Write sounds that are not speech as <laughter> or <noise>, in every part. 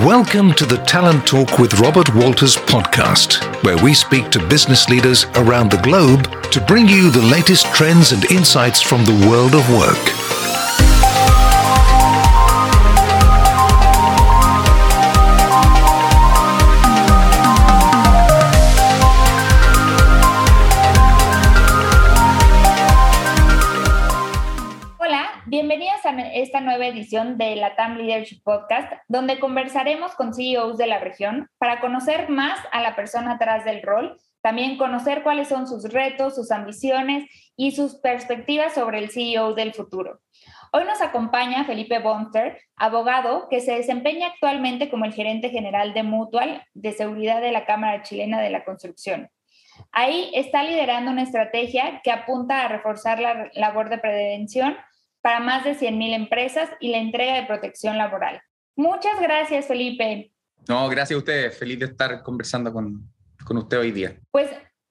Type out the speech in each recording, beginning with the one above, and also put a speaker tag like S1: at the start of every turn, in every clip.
S1: Welcome to the Talent Talk with Robert Walters podcast, where we speak to business leaders around the globe to bring you the latest trends and insights from the world of work.
S2: Edición de la TAM Leadership Podcast, donde conversaremos con CEOs de la región para conocer más a la persona atrás del rol, también conocer cuáles son sus retos, sus ambiciones y sus perspectivas sobre el CEO del futuro. Hoy nos acompaña Felipe Bonster, abogado que se desempeña actualmente como el gerente general de Mutual de Seguridad de la Cámara Chilena de la Construcción. Ahí está liderando una estrategia que apunta a reforzar la labor de prevención para más de 100.000 empresas y la entrega de protección laboral. Muchas gracias, Felipe.
S3: No, gracias a ustedes. Feliz de estar conversando con, con usted hoy día.
S2: Pues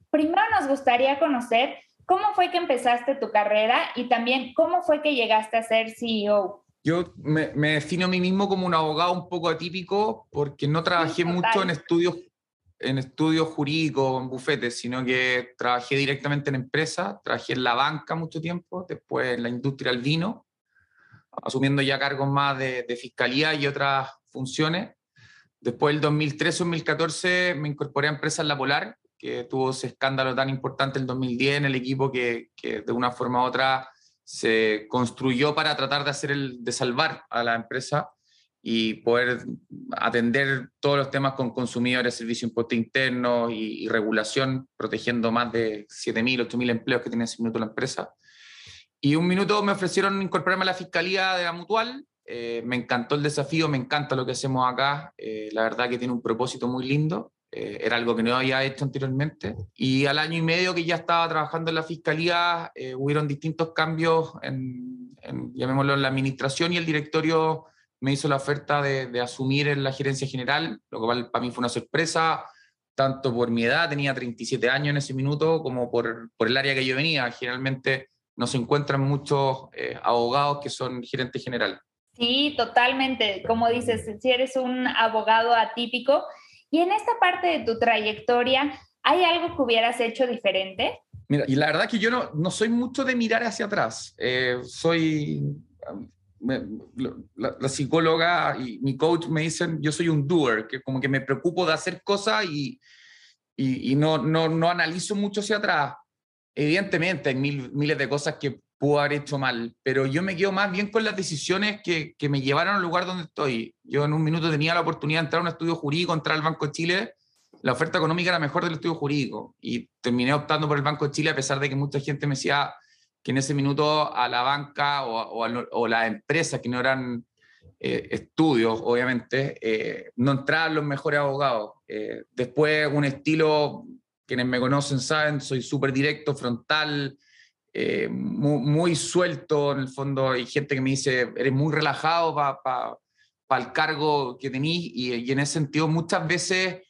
S2: primero nos gustaría conocer cómo fue que empezaste tu carrera y también cómo fue que llegaste a ser CEO.
S3: Yo me, me defino a mí mismo como un abogado un poco atípico porque no trabajé mucho en estudios en estudios jurídicos, en bufetes, sino que trabajé directamente en empresas, trabajé en la banca mucho tiempo, después en la industria del vino, asumiendo ya cargos más de, fiscalía y otras funciones. Después del 2013-2014 me incorporé a Empresas La Polar, que tuvo ese escándalo tan importante el 2010 en el equipo que, que, de una forma u otra se construyó para tratar de, hacer el, de salvar a la empresa y poder atender todos los temas con consumidores, servicio impuesto interno y, regulación, protegiendo más de 7.000, 8.000 empleos que tiene en ese minuto la empresa. Y un minuto me ofrecieron incorporarme a la fiscalía de la Mutual. Eh, me encantó el desafío, me encanta lo que hacemos acá. Eh, la verdad que tiene un propósito muy lindo. Eh, era algo que no había hecho anteriormente. Y al año y medio que ya estaba trabajando en la fiscalía, hubieron distintos cambios en, en, llamémoslo, en la administración y el directorio me hizo la oferta de, asumir en la gerencia general, lo cual para mí fue una sorpresa, tanto por mi edad, tenía 37 años en ese minuto, como por, por el área que yo venía. Generalmente no se encuentran muchos eh, abogados que son gerentes general.
S2: Sí, totalmente. Como dices, si eres un abogado atípico, y en esta parte de tu trayectoria, ¿hay algo que hubieras hecho diferente?
S3: Mira, y la verdad que yo no, no soy mucho de mirar hacia atrás. Eh, soy la, psicóloga y mi coach me dicen, yo soy un doer, que como que me preocupo de hacer cosas y, y, no, no, no, analizo mucho hacia atrás. Evidentemente hay mil, miles de cosas que puedo haber hecho mal, pero yo me quedo más bien con las decisiones que, que, me llevaron al lugar donde estoy. Yo en un minuto tenía la oportunidad de entrar a un estudio jurídico, entrar al Banco de Chile, la oferta económica era mejor del estudio jurídico y terminé optando por el Banco de Chile a pesar de que mucha gente me decía, que en ese minuto a la banca o, o, la empresa, que no eran eh, estudios, obviamente, eh, no entraban los mejores abogados. Eh, después, un estilo, quienes me conocen saben, soy súper directo, frontal, muy, suelto, en el fondo hay gente que me dice, eres muy relajado para el cargo que tenís, y, y, en ese sentido muchas veces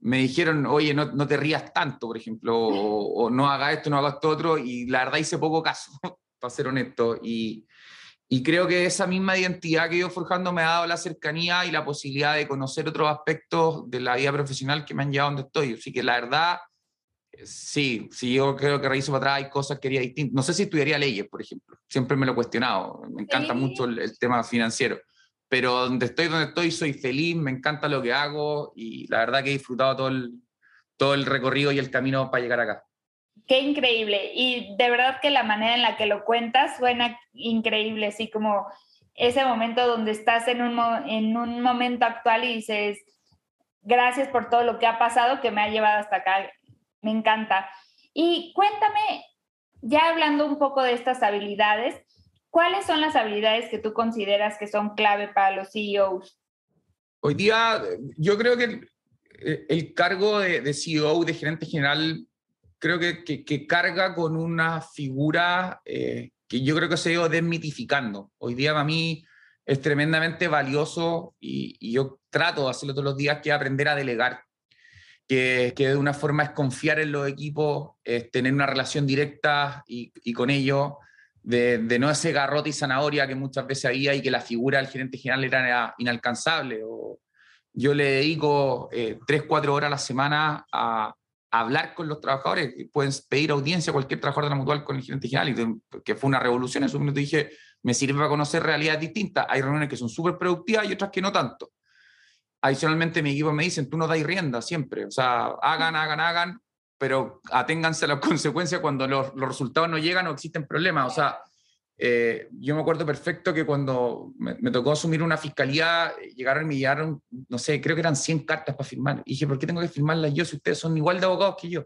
S3: me dijeron, oye, no, no, te rías tanto, por ejemplo, o, no haga esto, no haga esto otro, y la verdad hice poco caso, <laughs> para ser honesto. Y, y creo que esa misma identidad que he ido forjando me ha dado la cercanía y la posibilidad de conocer otros aspectos de la vida profesional que me han llevado donde estoy. Así que la verdad, sí, sí, yo creo que reviso para atrás hay cosas que haría distintas. No sé si estudiaría leyes, por ejemplo. Siempre me lo he cuestionado. Me encanta mucho el tema financiero pero donde estoy, donde estoy, soy feliz, me encanta lo que hago y la verdad que he disfrutado todo el, todo el recorrido y el camino para llegar acá.
S2: Qué increíble. Y de verdad que la manera en la que lo cuentas suena increíble, así como ese momento donde estás en un, en un momento actual y dices, gracias por todo lo que ha pasado que me ha llevado hasta acá. Me encanta. Y cuéntame, ya hablando un poco de estas habilidades, ¿Cuáles son las habilidades que tú consideras que son clave para los CEOs?
S3: Hoy día, yo creo que el, cargo de, CEO, de gerente general, creo que, que, carga con una figura eh, que yo creo que se ha ido desmitificando. Hoy día para mí es tremendamente valioso y, yo trato de hacerlo todos los días, que aprender a delegar, que, que, de una forma es confiar en los equipos, es tener una relación directa y, y con ellos, de, no ese garrote y zanahoria que muchas veces había y que la figura del gerente general era inalcanzable. O yo le dedico eh, tres, cuatro horas a la semana a, hablar con los trabajadores. Pueden pedir audiencia a cualquier trabajador de la mutual con el gerente general, y que fue una revolución. En su momento dije, me sirve para conocer realidades distintas. Hay reuniones que son súper productivas y otras que no tanto. Adicionalmente, mi equipo me dicen, tú no dais rienda siempre. O sea, hagan, hagan, hagan, pero aténganse a las <laughs> consecuencias cuando los, los resultados no llegan o existen problemas. O sea, eh, yo me acuerdo perfecto que cuando me, tocó asumir una fiscalía, llegaron y me llegaron, no sé, creo que eran 100 cartas para firmar. Y dije, ¿por qué tengo que firmarlas yo si ustedes son igual de abogados que yo?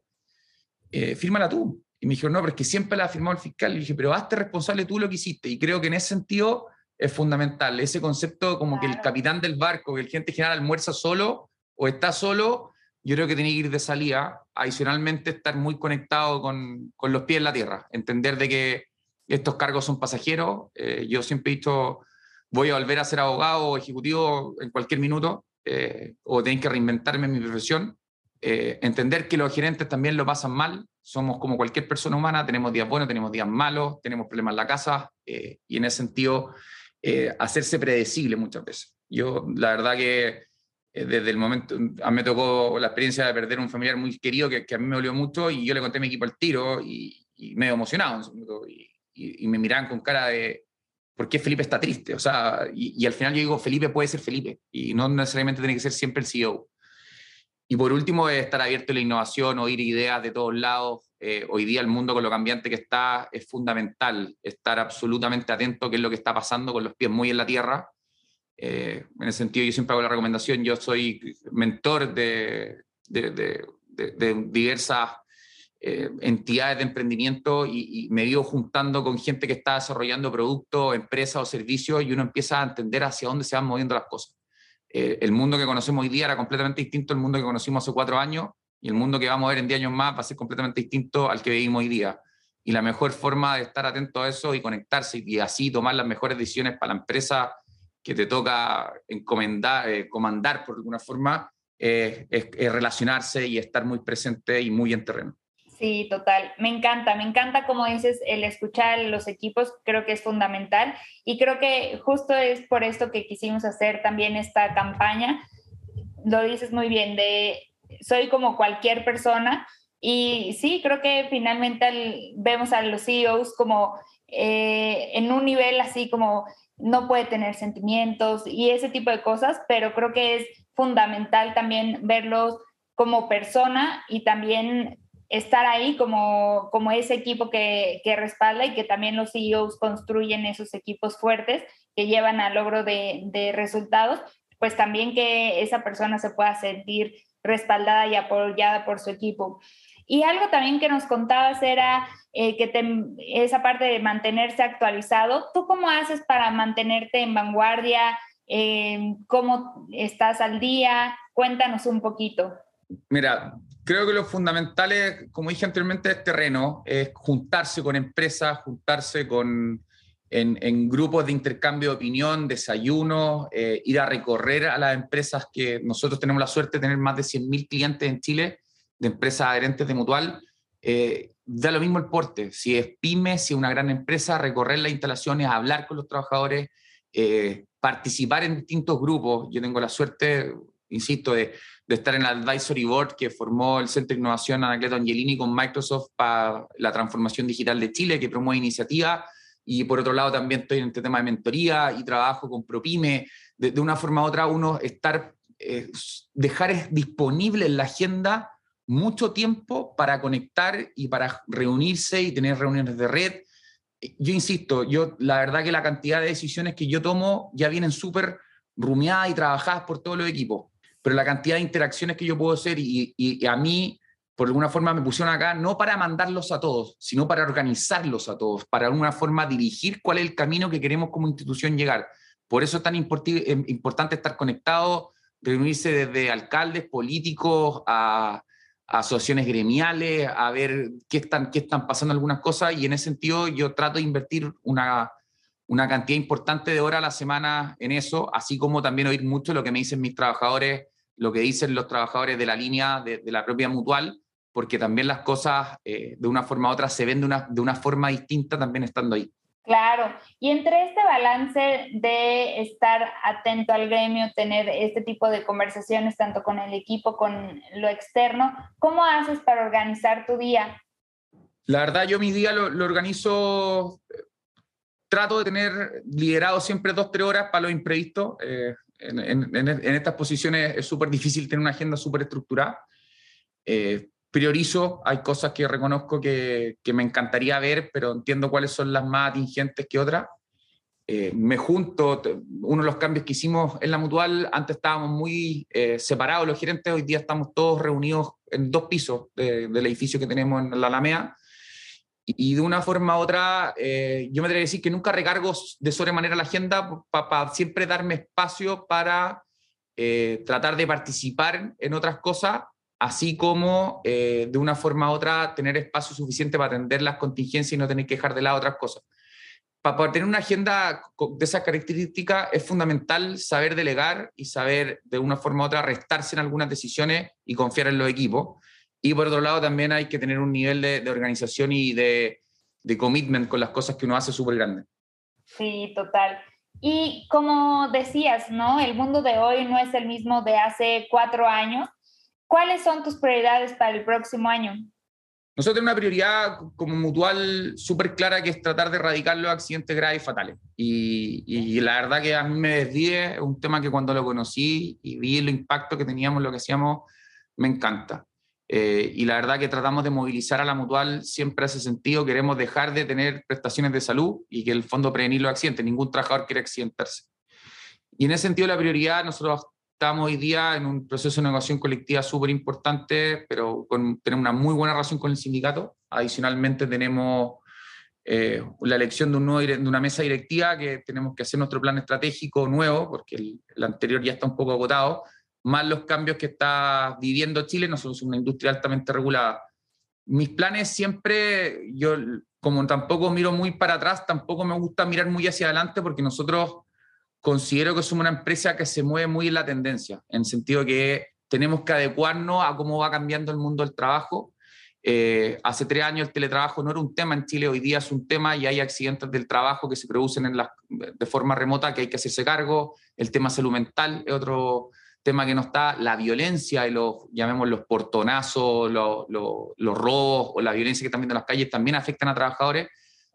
S3: Eh, fírmala tú. Y me dijeron, no, pero es que siempre la ha firmado el fiscal. Y dije, pero hazte responsable tú lo que hiciste. Y creo que en ese sentido es fundamental. Ese concepto como que el capitán del barco, que el gente general almuerza solo o está solo, yo creo que tiene que ir de salida. Adicionalmente, estar muy conectado con, con los pies en la tierra. Entender de que estos cargos son pasajeros. Eh, yo siempre he dicho, voy a volver a ser abogado o ejecutivo en cualquier minuto, eh, o tengo que reinventarme en mi profesión. Eh, entender que los gerentes también lo pasan mal, somos como cualquier persona humana, tenemos días buenos, tenemos días malos, tenemos problemas en la casa, y en ese sentido, hacerse predecible muchas veces. Yo, la verdad que desde el momento, a mí me tocó la experiencia de perder un familiar muy querido que, a mí me dolió mucho y yo le conté a mi equipo al tiro y, y medio emocionado. Y, y, me miraban con cara de, ¿por qué Felipe está triste? O sea, y, al final yo digo, Felipe puede ser Felipe y no necesariamente tiene que ser siempre el CEO. Y por último, estar abierto a la innovación, oír ideas de todos lados. Eh, hoy día el mundo con lo cambiante que está es fundamental estar absolutamente atento a qué es lo que está pasando con los pies muy en la tierra. Eh, en ese sentido, yo siempre hago la recomendación, yo soy mentor de, de, de, de diversas eh, entidades de emprendimiento y, me vivo juntando con gente que está desarrollando productos, empresas o servicios y uno empieza a entender hacia dónde se van moviendo las cosas. Eh, el mundo que conocemos hoy día era completamente distinto al mundo que conocimos hace cuatro años y el mundo que vamos a ver en 10 años más va a ser completamente distinto al que vivimos hoy día. Y la mejor forma de estar atento a eso y conectarse y así tomar las mejores decisiones para la empresa que te toca encomendar, eh, comandar por alguna forma, es relacionarse y estar muy presente y muy en terreno.
S2: Sí, total. Me encanta, me encanta como dices, el escuchar a los equipos, creo que es fundamental y creo que justo es por esto que quisimos hacer también esta campaña. Lo dices muy bien, de soy como cualquier persona y sí, creo que finalmente vemos a los CEOs como eh, en un nivel así como no puede tener sentimientos y ese tipo de cosas, pero creo que es fundamental también verlos como persona y también estar ahí como, como ese equipo que, que, respalda y que también los CEOs construyen esos equipos fuertes que llevan al logro de, de, resultados, pues también que esa persona se pueda sentir respaldada y apoyada por su equipo. Y algo también que nos contabas era eh, que esa parte de mantenerse actualizado. ¿Tú cómo haces para mantenerte en vanguardia? Eh, ¿Cómo estás al día? Cuéntanos un poquito.
S3: Mira, creo que lo fundamental es, como dije anteriormente, es terreno, es juntarse con empresas, juntarse con, en, grupos de intercambio de opinión, desayuno, eh, ir a recorrer a las empresas que nosotros tenemos la suerte de tener más de 100.000 clientes en Chile, de empresas adherentes de Mutual. Eh, da lo mismo el porte, si es pyme, si es una gran empresa, recorrer las instalaciones, hablar con los trabajadores, eh, participar en distintos grupos. Yo tengo la suerte, insisto, de de estar en el advisory board que formó el Centro de Innovación Anacleto Angelini con Microsoft para la transformación digital de Chile, que promueve iniciativas. Y por otro lado también estoy en este tema de mentoría y trabajo con ProPyme. De, una forma u otra, uno estar, eh, dejar disponible en la agenda mucho tiempo para conectar y para reunirse y tener reuniones de red. Yo insisto, yo la verdad que la cantidad de decisiones que yo tomo ya vienen súper rumiadas y trabajadas por todos los equipos pero la cantidad de interacciones que yo puedo hacer y, a mí, por alguna forma, me pusieron acá no para mandarlos a todos, sino para organizarlos a todos, para alguna forma dirigir cuál es el camino que queremos como institución llegar. Por eso es tan eh, importante estar conectado, reunirse desde alcaldes, políticos, a, asociaciones gremiales, a ver qué están, qué están pasando algunas cosas y en ese sentido yo trato de invertir una, una cantidad importante de horas a la semana en eso, así como también oír mucho lo que me dicen mis trabajadores lo que dicen los trabajadores de la línea de, la propia mutual, porque también las cosas eh, de una forma u otra se ven de una, de una forma distinta también estando ahí.
S2: Claro, y entre este balance de estar atento al gremio, tener este tipo de conversaciones tanto con el equipo, con lo externo, ¿cómo haces para organizar tu día?
S3: La verdad, yo mi día lo, organizo, trato de tener liderado siempre dos, tres horas para lo imprevisto. Eh, en, estas posiciones es súper difícil tener una agenda súper estructurada. Eh, priorizo, hay cosas que reconozco que, me encantaría ver, pero entiendo cuáles son las más atingentes que otras. Eh, me junto, uno de los cambios que hicimos en la mutual, antes estábamos muy eh, separados los gerentes, hoy día estamos todos reunidos en dos pisos del edificio que tenemos en la Alameda. Y, de una forma u otra, eh, yo me atrevo a decir que nunca recargo de sobremanera la agenda para siempre darme espacio para tratar de participar en otras cosas así como eh, de una forma u otra tener espacio suficiente para atender las contingencias y no tener que dejar de lado otras cosas. Para poder tener una agenda de esas características es fundamental saber delegar y saber de una forma u otra restarse en algunas decisiones y confiar en los equipos. Y por otro lado también hay que tener un nivel de, organización y de, de commitment con las cosas que uno hace súper grande.
S2: Sí, total. Y como decías, ¿no? El mundo de hoy no es el mismo de hace cuatro años ¿Cuáles son tus prioridades para el próximo año?
S3: Nosotros tenemos una prioridad como mutual súper clara que es tratar de erradicar los accidentes graves y fatales. Y, la verdad que a mí me desvíe, es un tema que cuando lo conocí y vi el impacto que teníamos, lo que hacíamos, me encanta. Eh, y la verdad que tratamos de movilizar a la mutual siempre hace sentido. Queremos dejar de tener prestaciones de salud y que el fondo prevenir los accidentes. Ningún trabajador quiere accidentarse. Y en ese sentido la prioridad, nosotros estamos hoy día en un proceso de negociación colectiva súper importante, pero con, tenemos una muy buena relación con el sindicato. Adicionalmente tenemos eh, la elección de, un nuevo, de una mesa directiva que tenemos que hacer nuestro plan estratégico nuevo, porque el, anterior ya está un poco agotado, más los cambios que está viviendo Chile. Nosotros somos una industria altamente regulada. Mis planes siempre, yo como tampoco miro muy para atrás, tampoco me gusta mirar muy hacia adelante porque nosotros considero que somos una empresa que se mueve muy en la tendencia, en el sentido que tenemos que adecuarnos a cómo va cambiando el mundo del trabajo. Eh, hace tres años el teletrabajo no era un tema en Chile, hoy día es un tema y hay accidentes del trabajo que se producen en de forma remota que hay que hacerse cargo. El tema salud mental es otro tema que no está. La violencia y los, llamemos los portonazos, los, los robos o la violencia que están viendo en las calles también afectan a trabajadores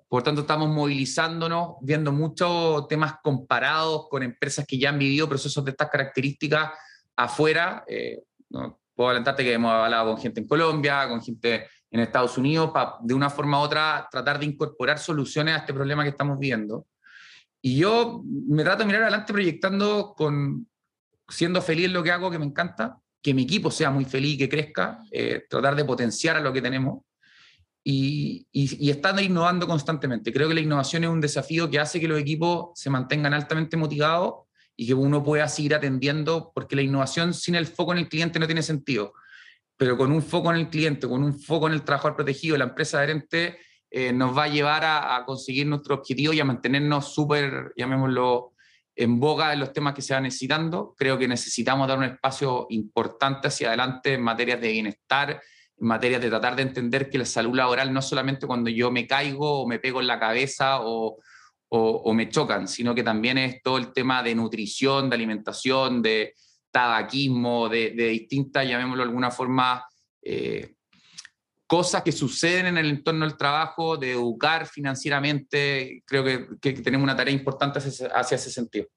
S3: por tanto, estamos movilizándonos, viendo muchos temas comparados con empresas que ya han vivido procesos de estas características afuera. Eh, puedo adelantarte que hemos hablado con gente en Colombia, con gente en Estados Unidos, para de una forma u otra tratar de incorporar soluciones a este problema que estamos viendo. Y yo me trato de mirar adelante proyectando con, siendo feliz en lo que hago, que me encanta, que mi equipo sea muy feliz, que crezca, eh, tratar de potenciar a lo que tenemos y, y, están innovando constantemente. Creo que la innovación es un desafío que hace que los equipos se mantengan altamente motivados y que uno pueda seguir atendiendo, porque la innovación sin el foco en el cliente no tiene sentido. Pero con un foco en el cliente, con un foco en el trabajador protegido, la empresa adherente eh, nos va a llevar a, conseguir nuestro objetivo y a mantenernos súper, llamémoslo, en boga en los temas que se van necesitando. Creo que necesitamos dar un espacio importante hacia adelante en materias de bienestar en materia de tratar de entender que la salud laboral no solamente cuando yo me caigo o me pego en la cabeza o, o, me chocan, sino que también es todo el tema de nutrición, de alimentación, de tabaquismo, de, distintas, llamémoslo de alguna forma, eh, cosas que suceden en el entorno del trabajo, de educar financieramente. Creo que, que tenemos una tarea importante hacia, hacia ese sentido.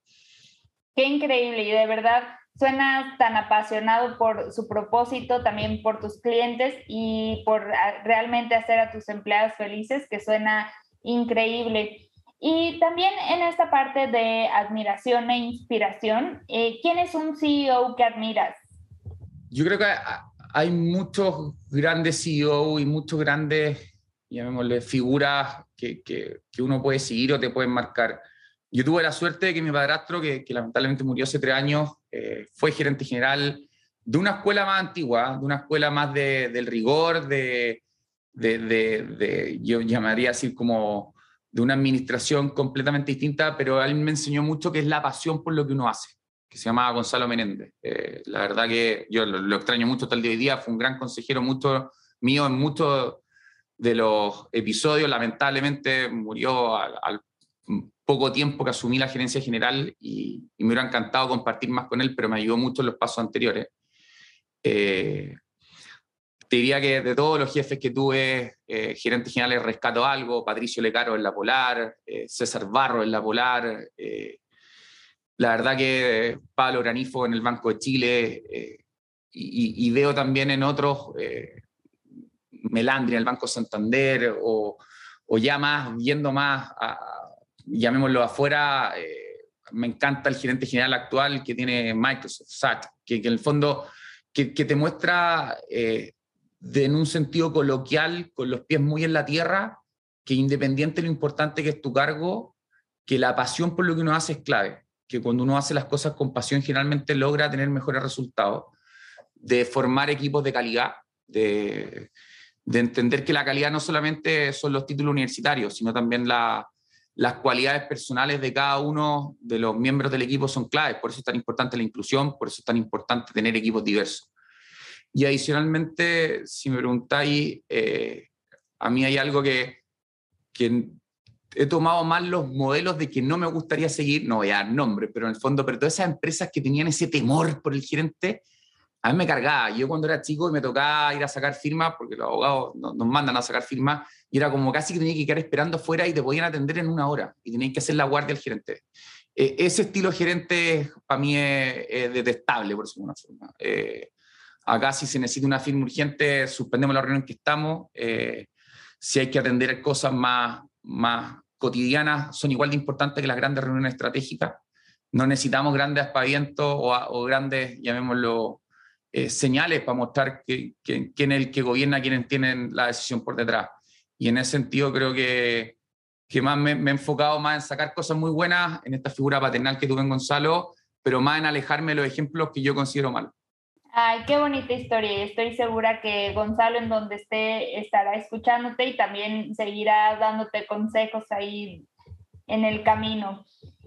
S2: Qué increíble y de verdad suenas tan apasionado por su propósito, también por tus clientes y por ah, realmente hacer a tus empleados felices, que suena increíble. Y también en esta parte de admiración e inspiración, eh, ¿quién es un CEO que admiras?
S3: Yo creo que hay muchos grandes CEO y muchos grandes, llamémosle, figuras que, que, que uno puede seguir o te pueden marcar. Yo tuve la suerte de que mi padrastro, que, que lamentablemente murió hace tres años, eh, fue gerente general de una escuela más antigua, de una escuela más de, del rigor, de, de, de, yo llamaría así como de una administración completamente distinta, pero él me enseñó mucho que es la pasión por lo que uno hace, que se llamaba Gonzalo Menéndez. Eh, la verdad que yo lo, extraño mucho hasta el día de hoy día, fue un gran consejero mucho mío en muchos de los episodios. Lamentablemente murió al, poco tiempo que asumí la gerencia general y, me hubiera encantado compartir más con él, pero me ayudó mucho en los pasos anteriores. Eh, te diría que de todos los jefes que tuve, eh, gerentes generales rescato algo, Patricio Lecaro en la Polar, eh, César Barro en la Polar, eh, la verdad que Pablo Granifo en el Banco de Chile, y, veo también en otros, Melandri en el Banco Santander, o, o ya más, viendo más, llamémoslo afuera, me encanta el gerente general actual que tiene Microsoft, SAT, que, en el fondo que, te muestra de, en un sentido coloquial, con los pies muy en la tierra, que independiente de lo importante que es tu cargo, que la pasión por lo que uno hace es clave, que cuando uno hace las cosas con pasión generalmente logra tener mejores resultados, de formar equipos de calidad, de, de entender que la calidad no solamente son los títulos universitarios, sino también la, las cualidades personales de cada uno de los miembros del equipo son claves, por eso es tan importante la inclusión, por eso es tan importante tener equipos diversos. Y adicionalmente, si me preguntáis, eh, a mí hay algo que, he tomado más los modelos de que no me gustaría seguir, no voy a dar nombre, pero en el fondo, pero todas esas empresas que tenían ese temor por el gerente, a mí me cargaba. Yo cuando era chico y me tocaba ir a sacar firmas, porque los abogados nos, mandan a sacar firmas, y era como casi que tenía que quedar esperando afuera y te podían atender en una hora y tenías que hacer la guardia al gerente. E, ese estilo gerente para mí es, detestable, por decirlo de una forma. Eh, Acá si se necesita una firma urgente, suspendemos la reunión en que estamos. Eh, si hay que atender cosas más, más cotidianas, son igual de importantes que las grandes reuniones estratégicas. No necesitamos grandes aspavientos o, grandes, llamémoslo, eh, señales para mostrar que, quién es el que gobierna, quiénes tienen la decisión por detrás. Y en ese sentido creo que, que más me, me, he enfocado más en sacar cosas muy buenas en esta figura paternal que tuve en Gonzalo, pero más en alejarme de los ejemplos que yo considero malos.
S2: Ay, qué bonita historia estoy segura que Gonzalo en donde esté estará escuchándote y también seguirá dándote consejos ahí en el camino.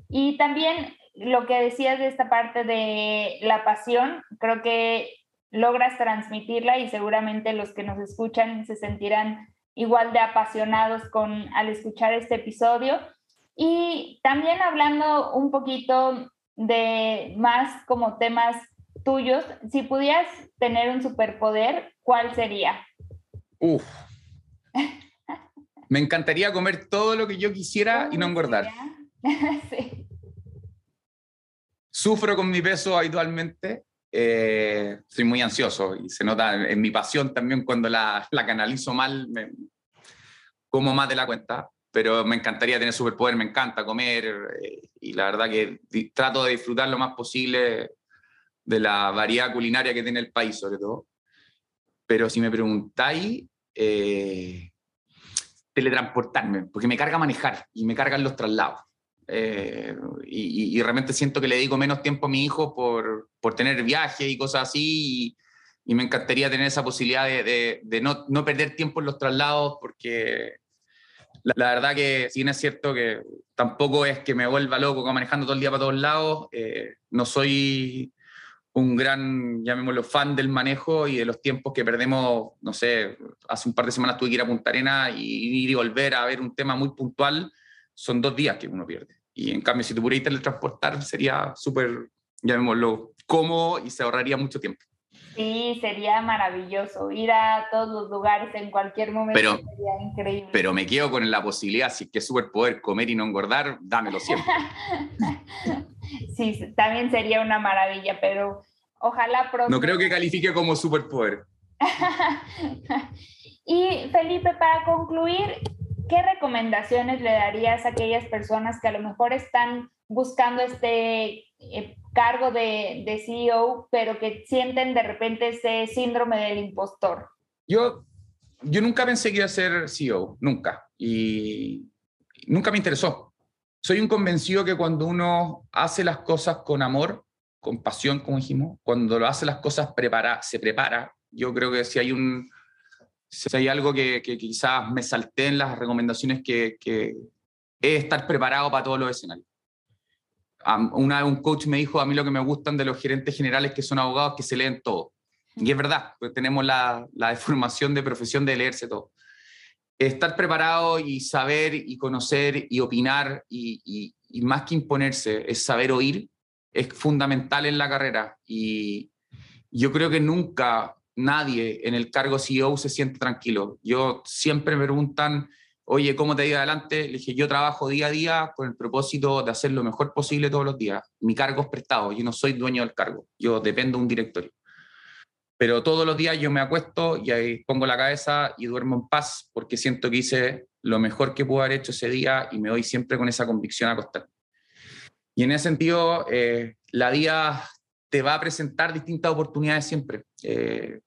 S2: Y también lo que decías de esta parte de la pasión, creo que logras transmitirla y seguramente los que nos escuchan se sentirán igual de apasionados con al escuchar este episodio. Y también hablando un poquito de más como temas tuyos, si pudieras tener un superpoder, ¿cuál sería?
S3: Uf. Me encantaría comer todo lo que yo quisiera y no engordar. <laughs> sí. Sufro con mi peso habitualmente. Eh, soy muy ansioso y se nota en, mi pasión también cuando la, la canalizo mal, me, como más de la cuenta. Pero me encantaría tener superpoder, me encanta comer eh, y la verdad que trato de disfrutar lo más posible de la variedad culinaria que tiene el país, sobre todo. Pero si me preguntáis, eh, teletransportarme, porque me carga manejar y me cargan los traslados. Eh, y, realmente siento que le dedico menos tiempo a mi hijo por, por tener viajes y cosas así. Y, me encantaría tener esa posibilidad de, de, no, no, perder tiempo en los traslados, porque la, verdad que, si bien es cierto que tampoco es que me vuelva loco manejando todo el día para todos lados, eh, no soy un gran, llamémoslo, fan del manejo y de los tiempos que perdemos, no sé, hace un par de semanas tuve que ir a Punta Arena y ir y volver a ver un tema muy puntual, son dos días que uno pierde. Y en cambio, si te pudieras teletransportar, sería súper, llamémoslo, cómodo y se ahorraría mucho tiempo.
S2: Sí, sería maravilloso. Ir a todos los lugares en cualquier momento
S3: pero,
S2: sería increíble.
S3: Pero me quedo con la posibilidad, si es que es súper poder comer y no engordar, dámelo siempre. <laughs>
S2: sí, también sería una maravilla, pero ojalá pronto.
S3: No creo que califique como superpoder. <laughs>
S2: y Felipe, para concluir, ¿qué recomendaciones le darías a aquellas personas que a lo mejor están buscando este eh, cargo de, de, CEO, pero que sienten de repente ese síndrome del impostor?
S3: Yo, yo nunca pensé que iba a ser CEO, nunca. Y nunca me interesó. Soy un convencido que cuando uno hace las cosas con amor, con pasión, como dijimos, cuando lo hace las cosas prepara, se prepara. Yo creo que si hay un, si hay algo que, que quizás me salté en las recomendaciones que, que es estar preparado para todos los escenarios una vez un coach me dijo, a mí lo que me gustan de los gerentes generales que son abogados que se leen todo. Y es verdad, pues tenemos la, la deformación de profesión de leerse todo. estar preparado y saber y conocer y opinar y, más que imponerse, es saber oír, es fundamental en la carrera. Y yo creo que nunca nadie en el cargo CEO se siente tranquilo. Yo siempre me preguntan, oye, ¿cómo te iba adelante? Le dije, yo trabajo día a día con el propósito de hacer lo mejor posible todos los días. Mi cargo es prestado, yo no soy dueño del cargo, yo dependo de un directorio. Pero todos los días yo me acuesto y ahí pongo la cabeza y duermo en paz porque siento que hice lo mejor que pude haber hecho ese día y me voy siempre con esa convicción a acostar. Y en ese sentido, eh, la vida te va a presentar distintas oportunidades siempre. Eh,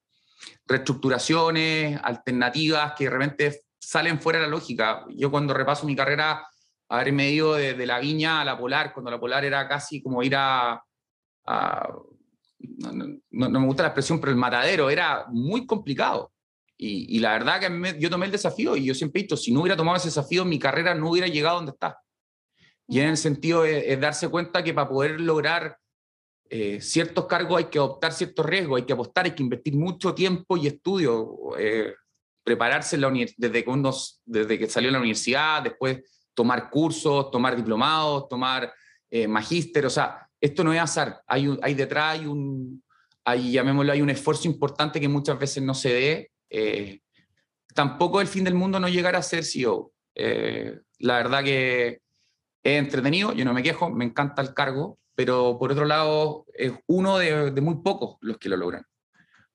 S3: reestructuraciones, alternativas que de repente salen fuera de la lógica. Yo cuando repaso mi carrera, haber medio de, de la viña a la polar, cuando la polar era casi como ir a no, me gusta la expresión, pero el matadero era muy complicado. Y, la verdad que yo tomé el desafío y yo siempre he dicho, si no hubiera tomado ese desafío, mi carrera no hubiera llegado donde está. Y en el sentido es, darse cuenta que para poder lograr eh, ciertos cargos hay que adoptar ciertos riesgos, hay que apostar, hay que invertir mucho tiempo y estudio, eh, prepararse la desde, que desde que salió de la universidad, después tomar cursos, tomar diplomados, tomar eh, magíster, o sea, esto no es azar, hay, hay detrás, hay un, hay, llamémoslo, hay un esfuerzo importante que muchas veces no se ve. Eh, tampoco el fin del mundo no llegar a ser CEO. Eh, la verdad que es entretenido, yo no me quejo, me encanta el cargo, pero por otro lado es uno de, muy pocos los que lo logran.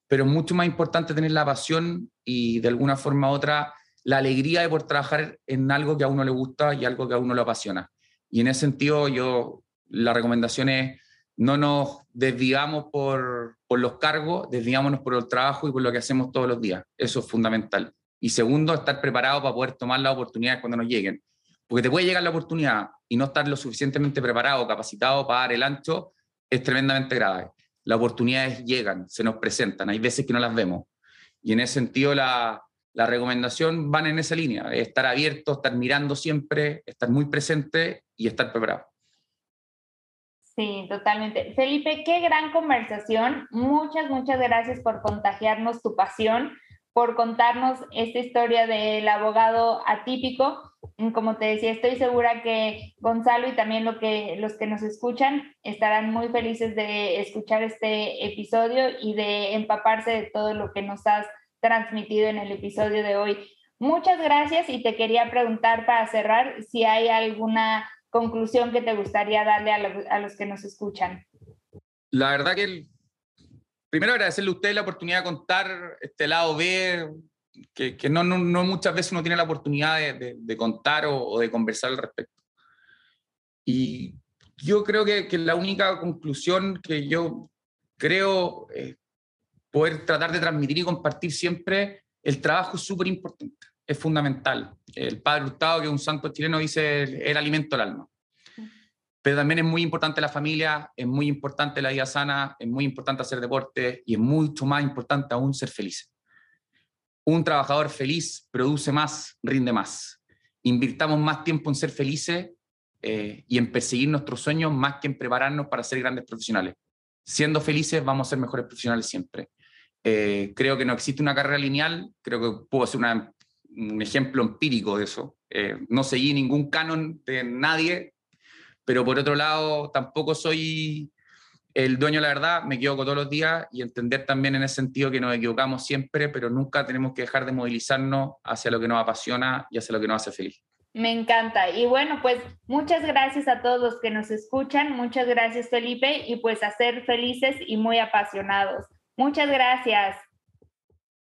S3: Pero es mucho más importante tener la pasión y de alguna forma u otra la alegría de poder trabajar en algo que a uno le gusta y algo que a uno lo apasiona. Y en ese sentido yo la recomendación es no nos desviamos por, por los cargos, desviámonos por el trabajo y por lo que hacemos todos los días. Eso es fundamental. Y segundo, estar preparado para poder tomar las oportunidades cuando nos lleguen. Porque te puede llegar la oportunidad y no estar lo suficientemente preparado, capacitado para dar el ancho, es tremendamente grave. Las oportunidades llegan, se nos presentan, hay veces que no las vemos. Y en ese sentido, la, la recomendación van en esa línea, estar abierto, estar mirando siempre, estar muy presente y estar preparado.
S2: Sí, totalmente. Felipe, qué gran conversación. Muchas, muchas gracias por contagiarnos tu pasión, por contarnos esta historia del abogado atípico. Como te decía, estoy segura que Gonzalo y también lo que, los que nos escuchan estarán muy felices de escuchar este episodio y de empaparse de todo lo que nos has transmitido en el episodio de hoy. Muchas gracias y te quería preguntar para cerrar si hay alguna conclusión que te gustaría darle a, los que nos escuchan?
S3: La verdad que primero agradecerle a usted la oportunidad de contar este lado B, que, que no, no, no, muchas veces uno tiene la oportunidad de, de, contar o, de conversar al respecto. Y yo creo que, que la única conclusión que yo creo poder tratar de transmitir y compartir siempre, el trabajo es súper importante es fundamental. El padre Hurtado, que es un santo chileno, dice el, alimento del alma. Pero también es muy importante la familia, es muy importante la vida sana, es muy importante hacer deporte y es mucho más importante aún ser feliz. Un trabajador feliz produce más, rinde más. Invirtamos más tiempo en ser felices eh, y en perseguir nuestros sueños más que en prepararnos para ser grandes profesionales. Siendo felices vamos a ser mejores profesionales siempre. Eh, creo que no existe una carrera lineal, creo que puedo ser una un ejemplo empírico de eso. Eh, no seguí ningún canon de nadie, pero por otro lado tampoco soy el dueño la verdad, me equivoco todos los días y entender también en ese sentido que nos equivocamos siempre, pero nunca tenemos que dejar de movilizarnos hacia lo que nos apasiona y hacia lo que nos hace feliz.
S2: Me encanta. Y bueno, pues muchas gracias a todos los que nos escuchan. Muchas gracias, Felipe. Y pues a ser felices y muy apasionados. Muchas gracias.